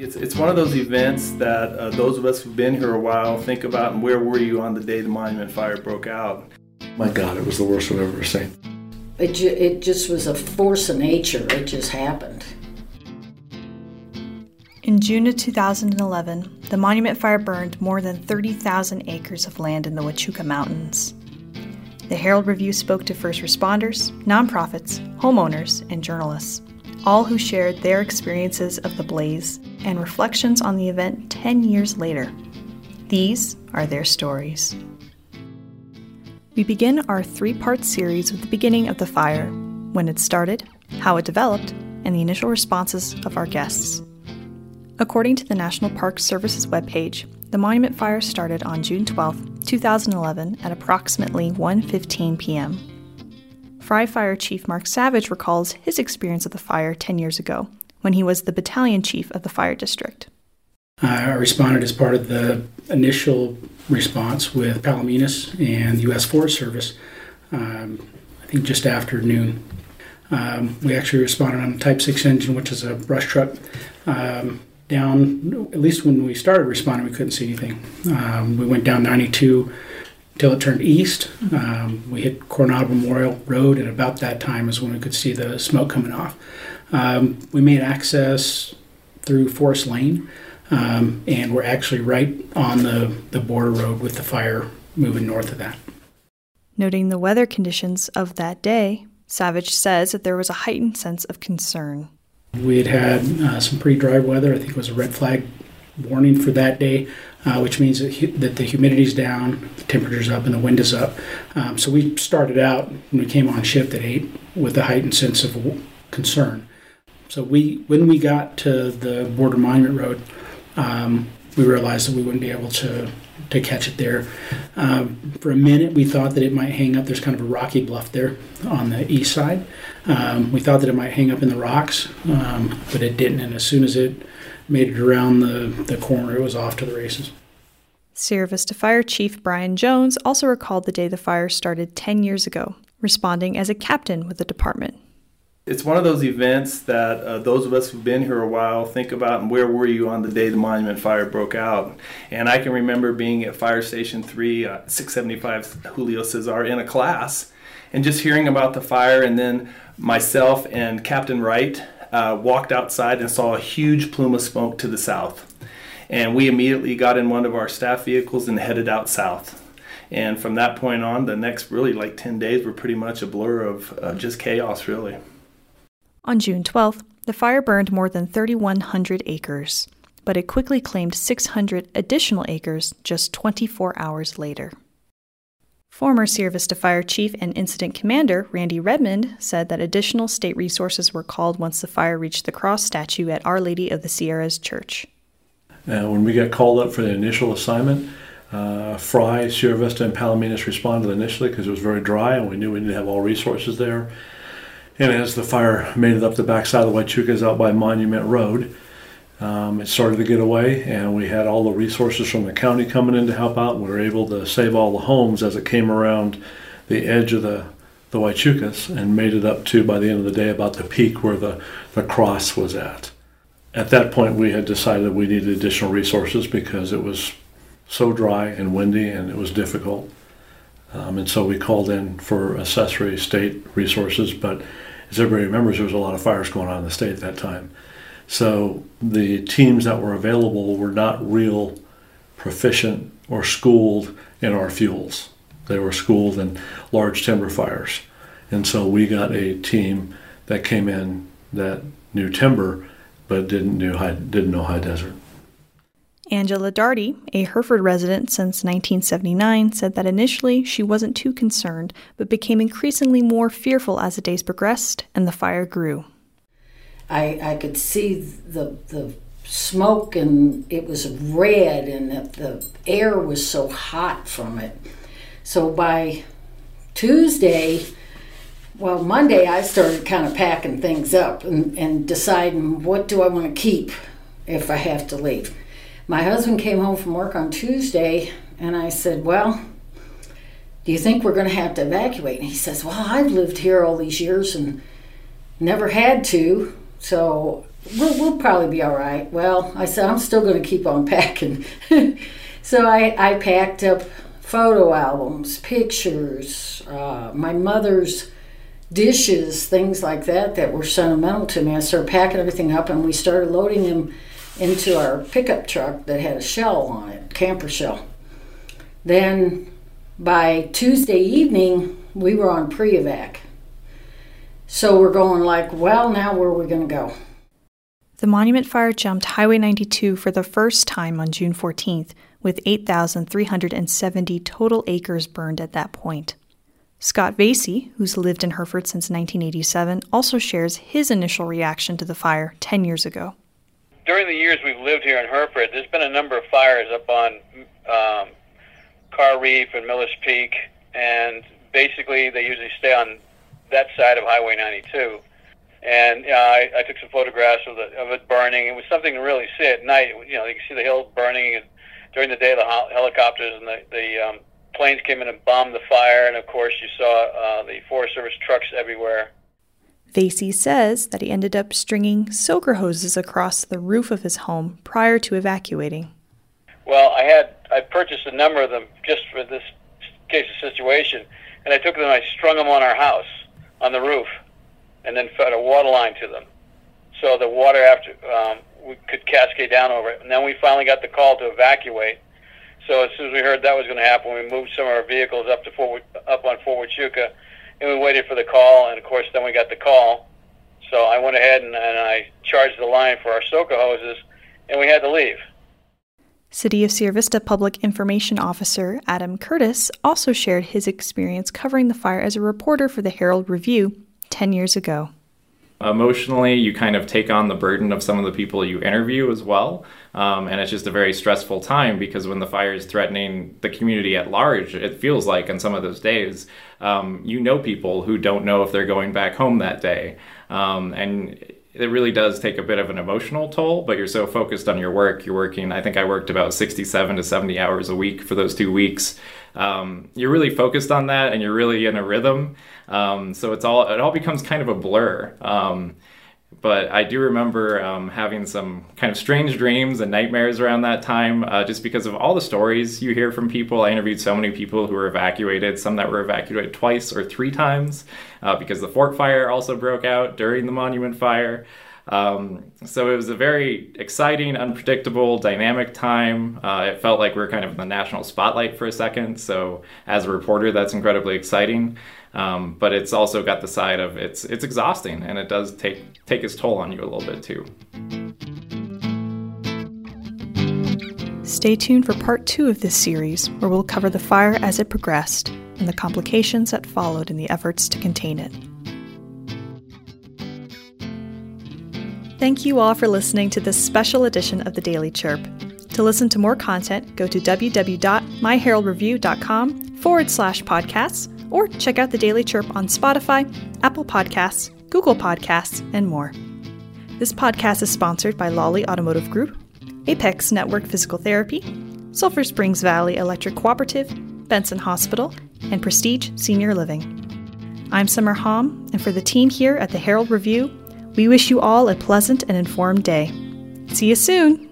It's, it's one of those events that uh, those of us who've been here a while think about and where were you on the day the monument fire broke out? My God, it was the worst I've ever seen. It, ju- it just was a force of nature. It just happened. In June of 2011, the monument fire burned more than 30,000 acres of land in the Huachuca Mountains. The Herald Review spoke to first responders, nonprofits, homeowners, and journalists, all who shared their experiences of the blaze and reflections on the event 10 years later. These are their stories. We begin our three part series with the beginning of the fire, when it started, how it developed, and the initial responses of our guests. According to the National Park Service's webpage, the monument fire started on June 12, 2011 at approximately 1:15 p.m. Fry Fire Chief Mark Savage recalls his experience of the fire 10 years ago when he was the battalion chief of the fire district. I responded as part of the initial response with Palominas and the U.S. Forest Service, um, I think just after noon. Um, we actually responded on a Type 6 engine, which is a brush truck. Um, down, at least when we started responding, we couldn't see anything. Um, we went down 92 till it turned east. Um, we hit Coronado Memorial Road, and about that time is when we could see the smoke coming off. Um, we made access through Forest Lane, um, and we're actually right on the, the border road with the fire moving north of that. Noting the weather conditions of that day, Savage says that there was a heightened sense of concern. We had had uh, some pretty dry weather. I think it was a red flag warning for that day, uh, which means that, hu- that the humidity's down, the temperature's up, and the wind is up. Um, so we started out when we came on shift at eight with a heightened sense of w- concern. So we, when we got to the Border Monument Road, um, we realized that we wouldn't be able to to catch it there. Um, for a minute, we thought that it might hang up. There's kind of a rocky bluff there on the east side. Um, we thought that it might hang up in the rocks, um, but it didn't. And as soon as it made it around the, the corner, it was off to the races. Sierra Vista Fire Chief Brian Jones also recalled the day the fire started 10 years ago, responding as a captain with the department. It's one of those events that uh, those of us who've been here a while think about and where were you on the day the monument fire broke out. And I can remember being at Fire Station 3, uh, 675 Julio Cesar in a class and just hearing about the fire. And then myself and Captain Wright uh, walked outside and saw a huge plume of smoke to the south. And we immediately got in one of our staff vehicles and headed out south. And from that point on, the next really like 10 days were pretty much a blur of uh, just chaos, really. On June 12th, the fire burned more than 3,100 acres, but it quickly claimed 600 additional acres just 24 hours later. Former Sierra Vista Fire Chief and Incident Commander Randy Redmond said that additional state resources were called once the fire reached the cross statue at Our Lady of the Sierras Church. Uh, when we got called up for the initial assignment, uh, Fry, Sierra Vista, and Palominas responded initially because it was very dry and we knew we didn't have all resources there. And as the fire made it up the backside of the Huachucas out by Monument Road, um, it started to get away, and we had all the resources from the county coming in to help out. We were able to save all the homes as it came around the edge of the, the Huachucas and made it up to, by the end of the day, about the peak where the, the cross was at. At that point, we had decided we needed additional resources because it was so dry and windy and it was difficult. Um, and so we called in for accessory state resources, but as everybody remembers, there was a lot of fires going on in the state at that time. So the teams that were available were not real proficient or schooled in our fuels. They were schooled in large timber fires. And so we got a team that came in that knew timber but didn't knew high, didn't know high desert. Angela Darty, a Hereford resident since 1979, said that initially she wasn't too concerned, but became increasingly more fearful as the days progressed and the fire grew. I, I could see the, the smoke and it was red and the, the air was so hot from it. So by Tuesday, well, Monday I started kind of packing things up and, and deciding what do I want to keep if I have to leave. My husband came home from work on Tuesday and I said, Well, do you think we're going to have to evacuate? And he says, Well, I've lived here all these years and never had to. So we'll, we'll probably be all right. Well, I said, I'm still going to keep on packing. so I, I packed up photo albums, pictures, uh, my mother's dishes, things like that that were sentimental to me. I started packing everything up and we started loading them into our pickup truck that had a shell on it, camper shell. Then by Tuesday evening, we were on pre evac. So we're going like, well, now where are we going to go? The Monument Fire jumped Highway 92 for the first time on June 14th, with 8,370 total acres burned at that point. Scott Vasey, who's lived in Hereford since 1987, also shares his initial reaction to the fire 10 years ago. During the years we've lived here in Hereford, there's been a number of fires up on um, Carr Reef and Miller's Peak, and basically they usually stay on that side of Highway 92. And you know, I, I took some photographs of, the, of it burning. It was something to really see at night. You know, you can see the hill burning, and during the day, the helicopters and the, the um, planes came in and bombed the fire. And of course, you saw uh, the Forest Service trucks everywhere. Vasey says that he ended up stringing soaker hoses across the roof of his home prior to evacuating. Well, I had I purchased a number of them just for this case of situation, and I took them and I strung them on our house on the roof, and then fed a water line to them, so the water after um, we could cascade down over it. And then we finally got the call to evacuate. So as soon as we heard that was going to happen, we moved some of our vehicles up to Fort, up on Fort Huachuca, and we waited for the call. And of course, then we got the call. So I went ahead and, and I charged the line for our soaker hoses, and we had to leave. City of Sierra Vista Public Information Officer Adam Curtis also shared his experience covering the fire as a reporter for the Herald Review 10 years ago. Emotionally, you kind of take on the burden of some of the people you interview as well. Um, and it's just a very stressful time because when the fire is threatening the community at large, it feels like on some of those days, um, you know people who don't know if they're going back home that day. Um, and it really does take a bit of an emotional toll, but you're so focused on your work. You're working, I think I worked about 67 to 70 hours a week for those two weeks. Um, you're really focused on that and you're really in a rhythm. Um, so it's all, it all becomes kind of a blur. Um, but I do remember um, having some kind of strange dreams and nightmares around that time uh, just because of all the stories you hear from people. I interviewed so many people who were evacuated, some that were evacuated twice or three times uh, because the Fort Fire also broke out during the Monument Fire. Um, so it was a very exciting, unpredictable, dynamic time. Uh, it felt like we were kind of in the national spotlight for a second. So as a reporter, that's incredibly exciting. Um, but it's also got the side of it's it's exhausting and it does take take its toll on you a little bit too. Stay tuned for part two of this series, where we'll cover the fire as it progressed and the complications that followed in the efforts to contain it. Thank you all for listening to this special edition of the Daily Chirp. To listen to more content, go to www.myheraldreview.com forward slash podcasts or check out the Daily Chirp on Spotify, Apple Podcasts, Google Podcasts, and more. This podcast is sponsored by Lawley Automotive Group, Apex Network Physical Therapy, Sulphur Springs Valley Electric Cooperative, Benson Hospital, and Prestige Senior Living. I'm Summer Hom, and for the team here at the Herald Review, we wish you all a pleasant and informed day. See you soon!